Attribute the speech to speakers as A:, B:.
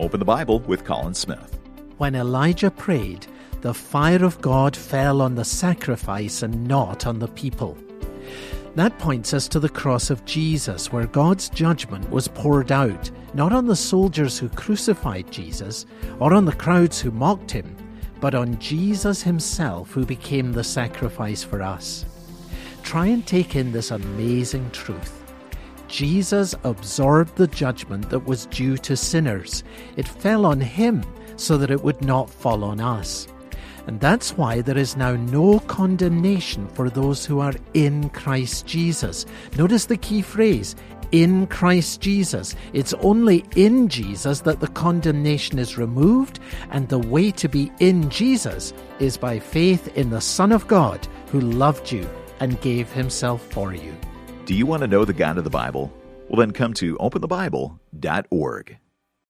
A: Open the Bible with Colin Smith.
B: When Elijah prayed, the fire of God fell on the sacrifice and not on the people. That points us to the cross of Jesus, where God's judgment was poured out, not on the soldiers who crucified Jesus or on the crowds who mocked him, but on Jesus himself who became the sacrifice for us. Try and take in this amazing truth. Jesus absorbed the judgment that was due to sinners. It fell on him so that it would not fall on us. And that's why there is now no condemnation for those who are in Christ Jesus. Notice the key phrase in Christ Jesus. It's only in Jesus that the condemnation is removed, and the way to be in Jesus is by faith in the Son of God who loved you and gave himself for you.
A: Do you want to know the God of the Bible? Well, then come to openthebible.org.